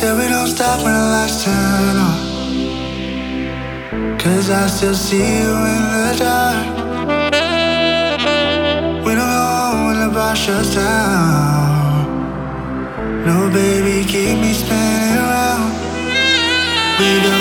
Said we don't stop when the lights turn on. Cause I still see you in the dark. We don't know when the bar shuts down. No, baby, keep me spinning around. We don't